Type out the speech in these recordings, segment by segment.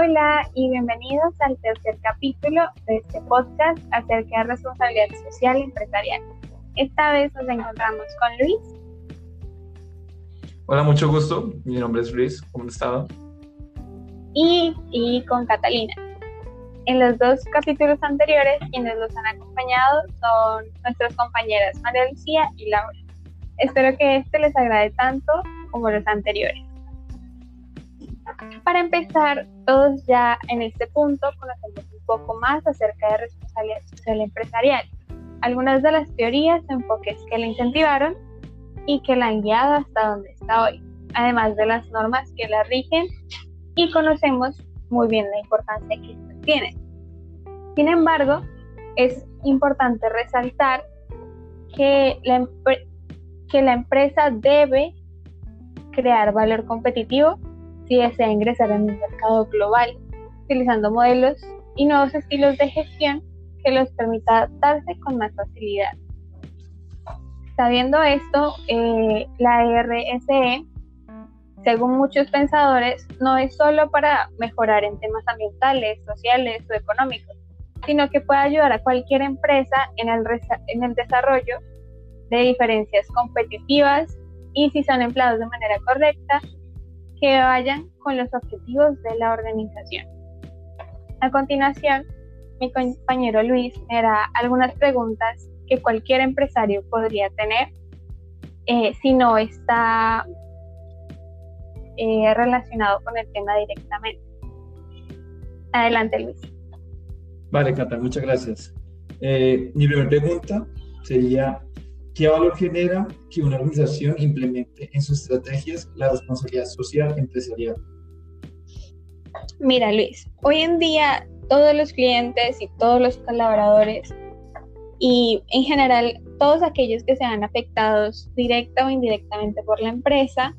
Hola y bienvenidos al tercer capítulo de este podcast acerca de responsabilidad social empresarial. Esta vez nos encontramos con Luis. Hola, mucho gusto. Mi nombre es Luis. ¿Cómo han estado? Y, y con Catalina. En los dos capítulos anteriores, quienes los han acompañado son nuestras compañeras María Lucía y Laura. Espero que este les agrade tanto como los anteriores. Para empezar, todos ya en este punto conocemos un poco más acerca de responsabilidad social empresarial, algunas de las teorías o enfoques que la incentivaron y que la han guiado hasta donde está hoy, además de las normas que la rigen y conocemos muy bien la importancia que esto tiene. Sin embargo, es importante resaltar que la, que la empresa debe crear valor competitivo si desea ingresar en un mercado global, utilizando modelos y nuevos estilos de gestión que los permita adaptarse con más facilidad. Sabiendo esto, eh, la RSE, según muchos pensadores, no es solo para mejorar en temas ambientales, sociales o económicos, sino que puede ayudar a cualquier empresa en el, en el desarrollo de diferencias competitivas y si son empleados de manera correcta, que vayan con los objetivos de la organización. A continuación, mi compañero Luis me hará algunas preguntas que cualquier empresario podría tener eh, si no está eh, relacionado con el tema directamente. Adelante, Luis. Vale, Cata, muchas gracias. Eh, mi primera pregunta sería, ¿Qué valor genera que una organización implemente en sus estrategias la responsabilidad social empresarial? Mira, Luis, hoy en día todos los clientes y todos los colaboradores y en general todos aquellos que sean afectados directa o indirectamente por la empresa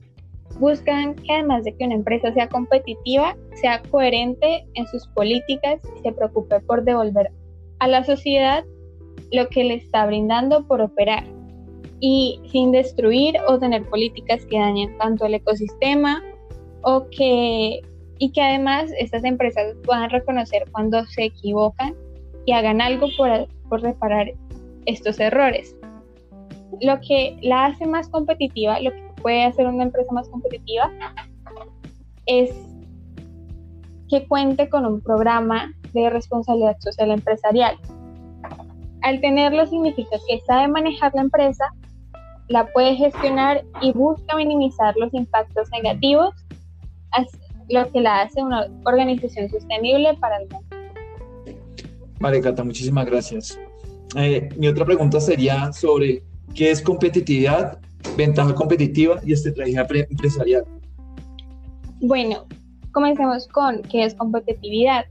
buscan que además de que una empresa sea competitiva, sea coherente en sus políticas y se preocupe por devolver a la sociedad lo que le está brindando por operar y sin destruir o tener políticas que dañen tanto el ecosistema o que y que además estas empresas puedan reconocer cuando se equivocan y hagan algo por, por reparar estos errores. Lo que la hace más competitiva, lo que puede hacer una empresa más competitiva, es que cuente con un programa de responsabilidad social empresarial. Al tenerlo significa que sabe manejar la empresa la puede gestionar y busca minimizar los impactos negativos, lo que la hace una organización sostenible para el mundo. Vale, Cata, muchísimas gracias. Eh, mi otra pregunta sería sobre qué es competitividad, ventaja competitiva y estrategia empresarial. Bueno, comencemos con qué es competitividad.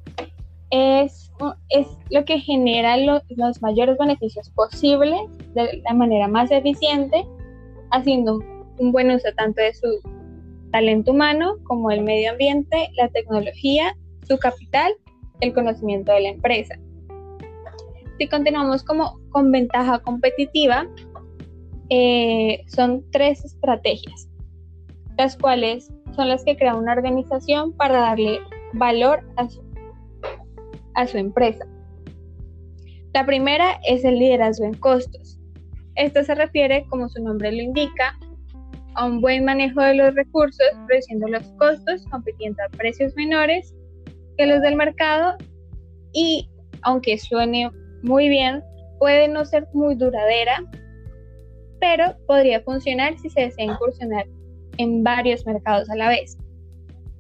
Es, es lo que genera los mayores beneficios posibles de la manera más eficiente, haciendo un buen uso tanto de su talento humano como el medio ambiente, la tecnología, su capital, el conocimiento de la empresa. Si continuamos como con ventaja competitiva, eh, son tres estrategias, las cuales son las que crea una organización para darle valor a su, a su empresa. La primera es el liderazgo en costos. Esto se refiere, como su nombre lo indica, a un buen manejo de los recursos, reduciendo los costos, compitiendo a precios menores que los del mercado y, aunque suene muy bien, puede no ser muy duradera, pero podría funcionar si se desea incursionar en varios mercados a la vez.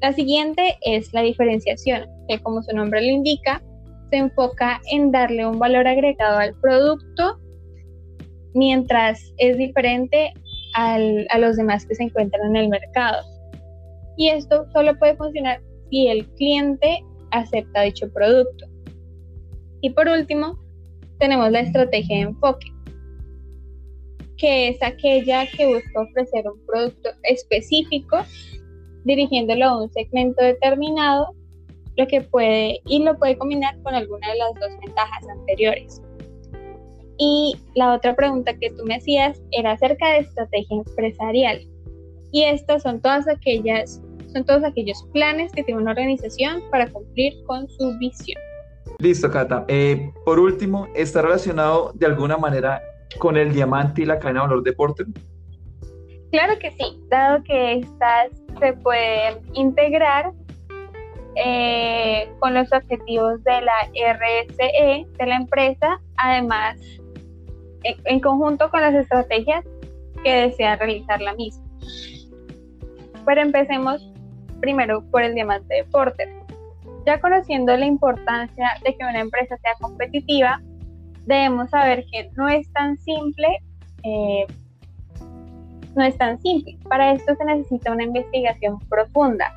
La siguiente es la diferenciación, que como su nombre lo indica, se enfoca en darle un valor agregado al producto mientras es diferente a los demás que se encuentran en el mercado. Y esto solo puede funcionar si el cliente acepta dicho producto. Y por último, tenemos la estrategia de enfoque, que es aquella que busca ofrecer un producto específico dirigiéndolo a un segmento determinado, lo que puede y lo puede combinar con alguna de las dos ventajas anteriores. Y la otra pregunta que tú me hacías era acerca de estrategia empresarial. Y estas son todas aquellas son todos aquellos planes que tiene una organización para cumplir con su visión. Listo, Cata. Eh, por último, ¿está relacionado de alguna manera con el diamante y la cadena de valor de Porter? Claro que sí, dado que estas se pueden integrar eh, con los objetivos de la RSE de la empresa, además en, conjunto con las estrategias que desea realizar la misma. Pero empecemos primero por el diamante de Porter. Ya conociendo la importancia de que una empresa sea competitiva, debemos saber que no es tan simple eh, no es tan simple. Para esto se necesita una investigación profunda.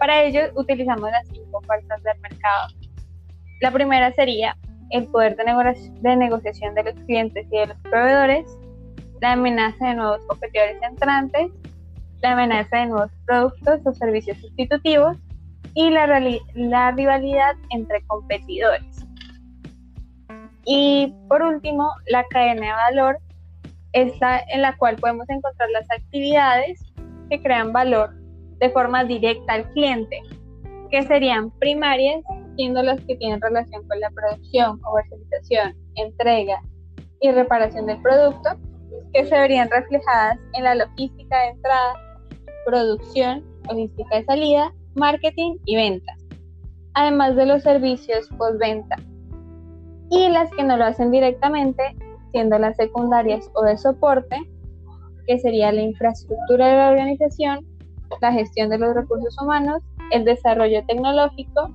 Para ello utilizamos las cinco fuerzas del mercado. La primera sería el poder de, negociación de los clientes y de los proveedores, la amenaza de nuevos competidores entrantes, la amenaza de nuevos productos o servicios sustitutivos y la, la rivalidad entre competidores. Y por último, la cadena de valor esta en la cual podemos encontrar las actividades que crean valor de forma directa al cliente, que serían primarias, siendo las que tienen relación con la producción, comercialización, entrega y reparación del producto, que se verían reflejadas en la logística de entrada, producción, logística de salida, marketing y ventas, además de los servicios postventa. Y las que no lo hacen directamente siendo las secundarias o de soporte, que sería la infraestructura de la organización, la gestión de los recursos humanos, el desarrollo tecnológico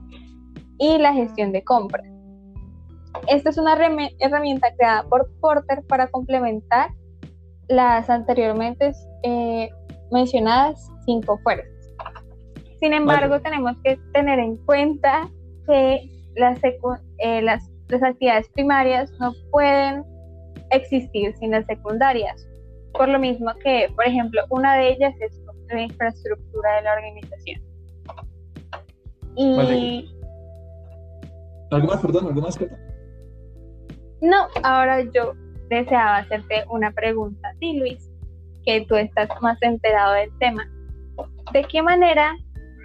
y la gestión de compras. Esta es una herramienta creada por Porter para complementar las anteriormente eh, mencionadas cinco fuerzas. Sin embargo, tenemos que tener en cuenta que las, eh, las, las actividades primarias no pueden existir sin las secundarias. Por lo mismo que, por ejemplo, una de ellas es la infraestructura de la organización. Y... ¿Algo más, perdón? ¿Algo más, No, ahora yo deseaba hacerte una pregunta a ti, Luis, que tú estás más enterado del tema. ¿De qué manera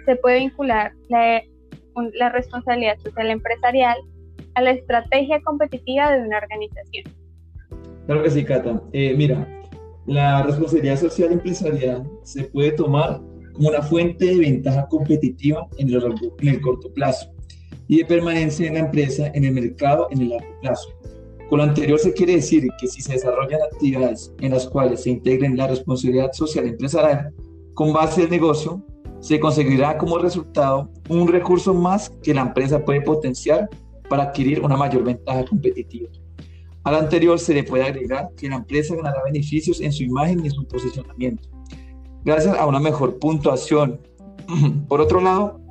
se puede vincular la, la responsabilidad social empresarial a la estrategia competitiva de una organización? Claro que sí, Cata. Eh, mira, la responsabilidad social empresarial se puede tomar como una fuente de ventaja competitiva en el, en corto plazo y de permanencia en la empresa en el mercado en el largo plazo. Con lo anterior se quiere decir que si se desarrollan actividades en las cuales se integren la responsabilidad social empresarial con base al negocio, se conseguirá como resultado un recurso más que la empresa puede potenciar para adquirir una mayor ventaja competitiva. Al anterior se le puede agregar que la empresa ganará beneficios en su imagen y en su posicionamiento, gracias a una mejor puntuación. Por otro lado,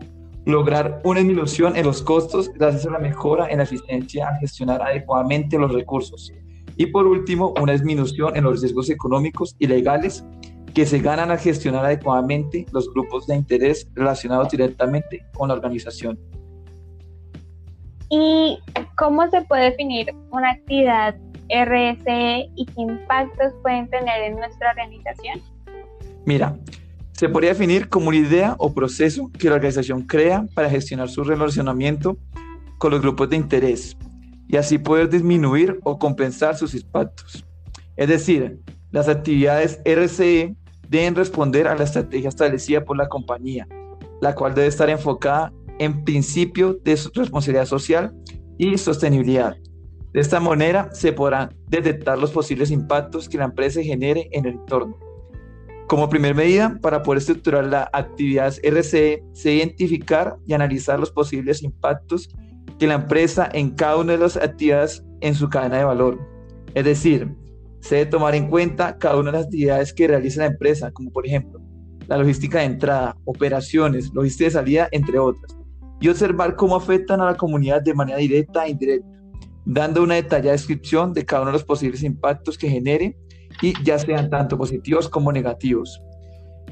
lograr una disminución en los costos gracias a la mejora en la eficiencia al gestionar adecuadamente los recursos. Y por último, una disminución en los riesgos económicos y legales que se ganan al gestionar adecuadamente los grupos de interés relacionados directamente con la organización. ¿Y cómo se puede definir una actividad RSE y qué impactos pueden tener en nuestra organización? Mira, se podría definir como una idea o proceso que la organización crea para gestionar su relacionamiento con los grupos de interés y así poder disminuir o compensar sus impactos. Es decir, las actividades RCE deben responder a la estrategia establecida por la compañía, la cual debe estar enfocada en principio de responsabilidad social y sostenibilidad. De esta manera se podrán detectar los posibles impactos que la empresa genere en el entorno. Como primera medida, para poder estructurar la actividad RCE, se identificar y analizar los posibles impactos que la empresa en cada una de las actividades en su cadena de valor. Es decir, se debe tomar en cuenta cada una de las actividades que realiza la empresa, como por ejemplo la logística de entrada, operaciones, logística de salida, entre otras y observar cómo afectan a la comunidad de manera directa e indirecta, dando una detallada descripción de cada uno de los posibles impactos que genere y ya sean tanto positivos como negativos.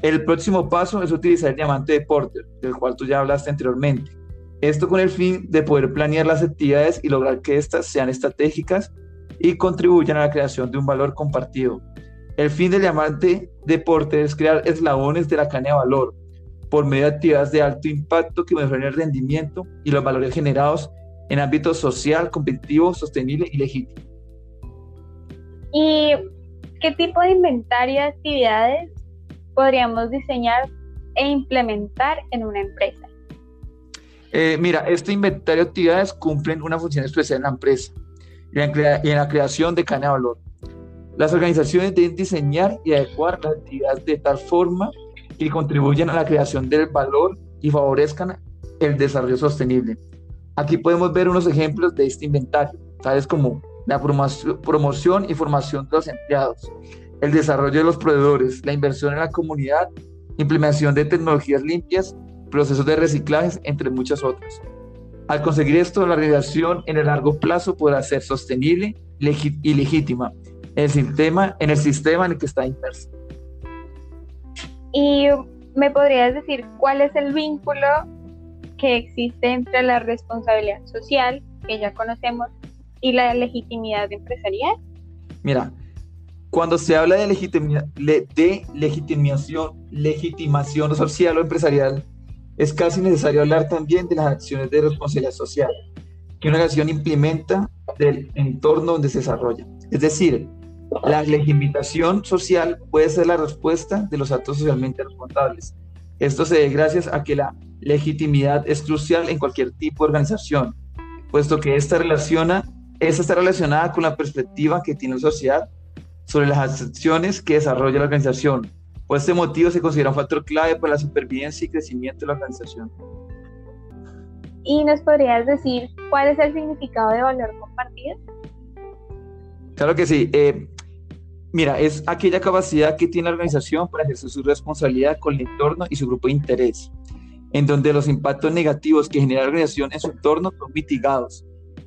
El próximo paso es utilizar el diamante de Porter, del cual tú ya hablaste anteriormente. Esto con el fin de poder planear las actividades y lograr que éstas sean estratégicas y contribuyan a la creación de un valor compartido. El fin del diamante de Porter es crear eslabones de la cadena de valor, por medio de actividades de alto impacto que mejoren el rendimiento y los valores generados en ámbito social, competitivo, sostenible y legítimo. ¿Y qué tipo de inventario de actividades podríamos diseñar e implementar en una empresa? Eh, mira, este inventario de actividades cumplen una función especial en la empresa y en, la creación de cadena de valor. Las organizaciones deben diseñar y adecuar las actividades de tal forma que contribuyan a la creación del valor y favorezcan el desarrollo sostenible. Aquí podemos ver unos ejemplos de este inventario, tales como la promoción y formación de los empleados, el desarrollo de los proveedores, la inversión en la comunidad, implementación de tecnologías limpias, procesos de reciclaje, entre muchas otras. Al conseguir esto, la realización en el largo plazo podrá ser sostenible y legítima en el sistema en el, sistema en el que está inmerso. ¿Y me podrías decir cuál es el vínculo que existe entre la responsabilidad social, que ya conocemos, y la legitimidad empresarial? Mira, cuando se habla de, legitimación, legitimación social o empresarial, es casi necesario hablar también de las acciones de responsabilidad social que una acción implementa del entorno donde se desarrolla. Es decir, la legitimación social puede ser la respuesta de los actos socialmente responsables. Esto se debe gracias a que la legitimidad es crucial en cualquier tipo de organización, puesto que esta, relaciona, esta está relacionada con la perspectiva que tiene la sociedad sobre las acciones que desarrolla la organización. Por este motivo se considera un factor clave para la supervivencia y crecimiento de la organización. ¿Y nos podrías decir cuál es el significado de valor compartido? Claro que sí. Eh, mira, es aquella capacidad que tiene la organización para ejercer su responsabilidad con el entorno y su grupo de interés, en donde los impactos negativos que genera la organización en su entorno son mitigados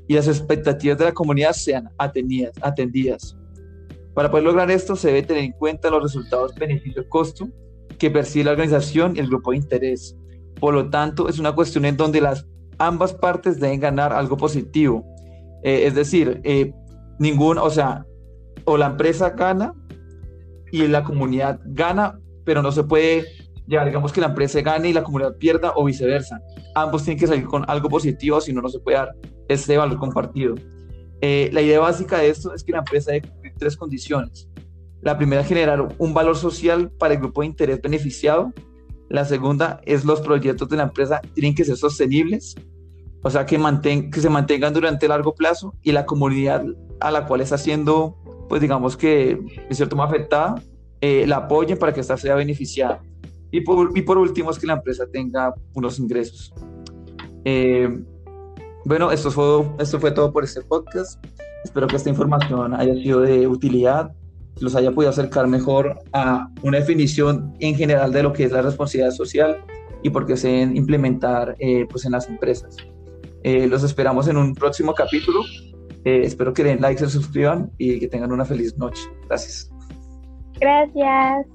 y las expectativas de la comunidad sean atendidas. Para poder lograr esto se debe tener en cuenta los resultados beneficio-costo que percibe la organización y el grupo de interés. Por lo tanto, es una cuestión en donde las ambas partes deben ganar algo positivo. Eh, es decir, eh, ningún, o sea, o la empresa gana y la comunidad gana, pero no se puede, ya digamos que la empresa gane y la comunidad pierda o viceversa. Ambos tienen que salir con algo positivo, si no, no se puede dar este valor compartido. Eh, la idea básica de esto es que la empresa debe cumplir tres condiciones. La primera, generar un valor social para el grupo de interés beneficiado. La segunda es los proyectos de la empresa tienen que ser sostenibles, o sea, que, que se mantengan durante largo plazo y la comunidad a la cual está siendo, pues digamos que, en cierto modo afectada, eh, la apoyen para que ésta sea beneficiada. Y por, y por último, es que la empresa tenga unos ingresos. Eh, bueno, esto fue, esto fue todo por este podcast. Espero que esta información haya sido de utilidad, los haya podido acercar mejor a una definición en general de lo que es la responsabilidad social y por qué se deben implementar eh, pues en las empresas. Los esperamos en un próximo capítulo. Eh, espero que den like, se suscriban y que tengan una feliz noche. Gracias. Gracias.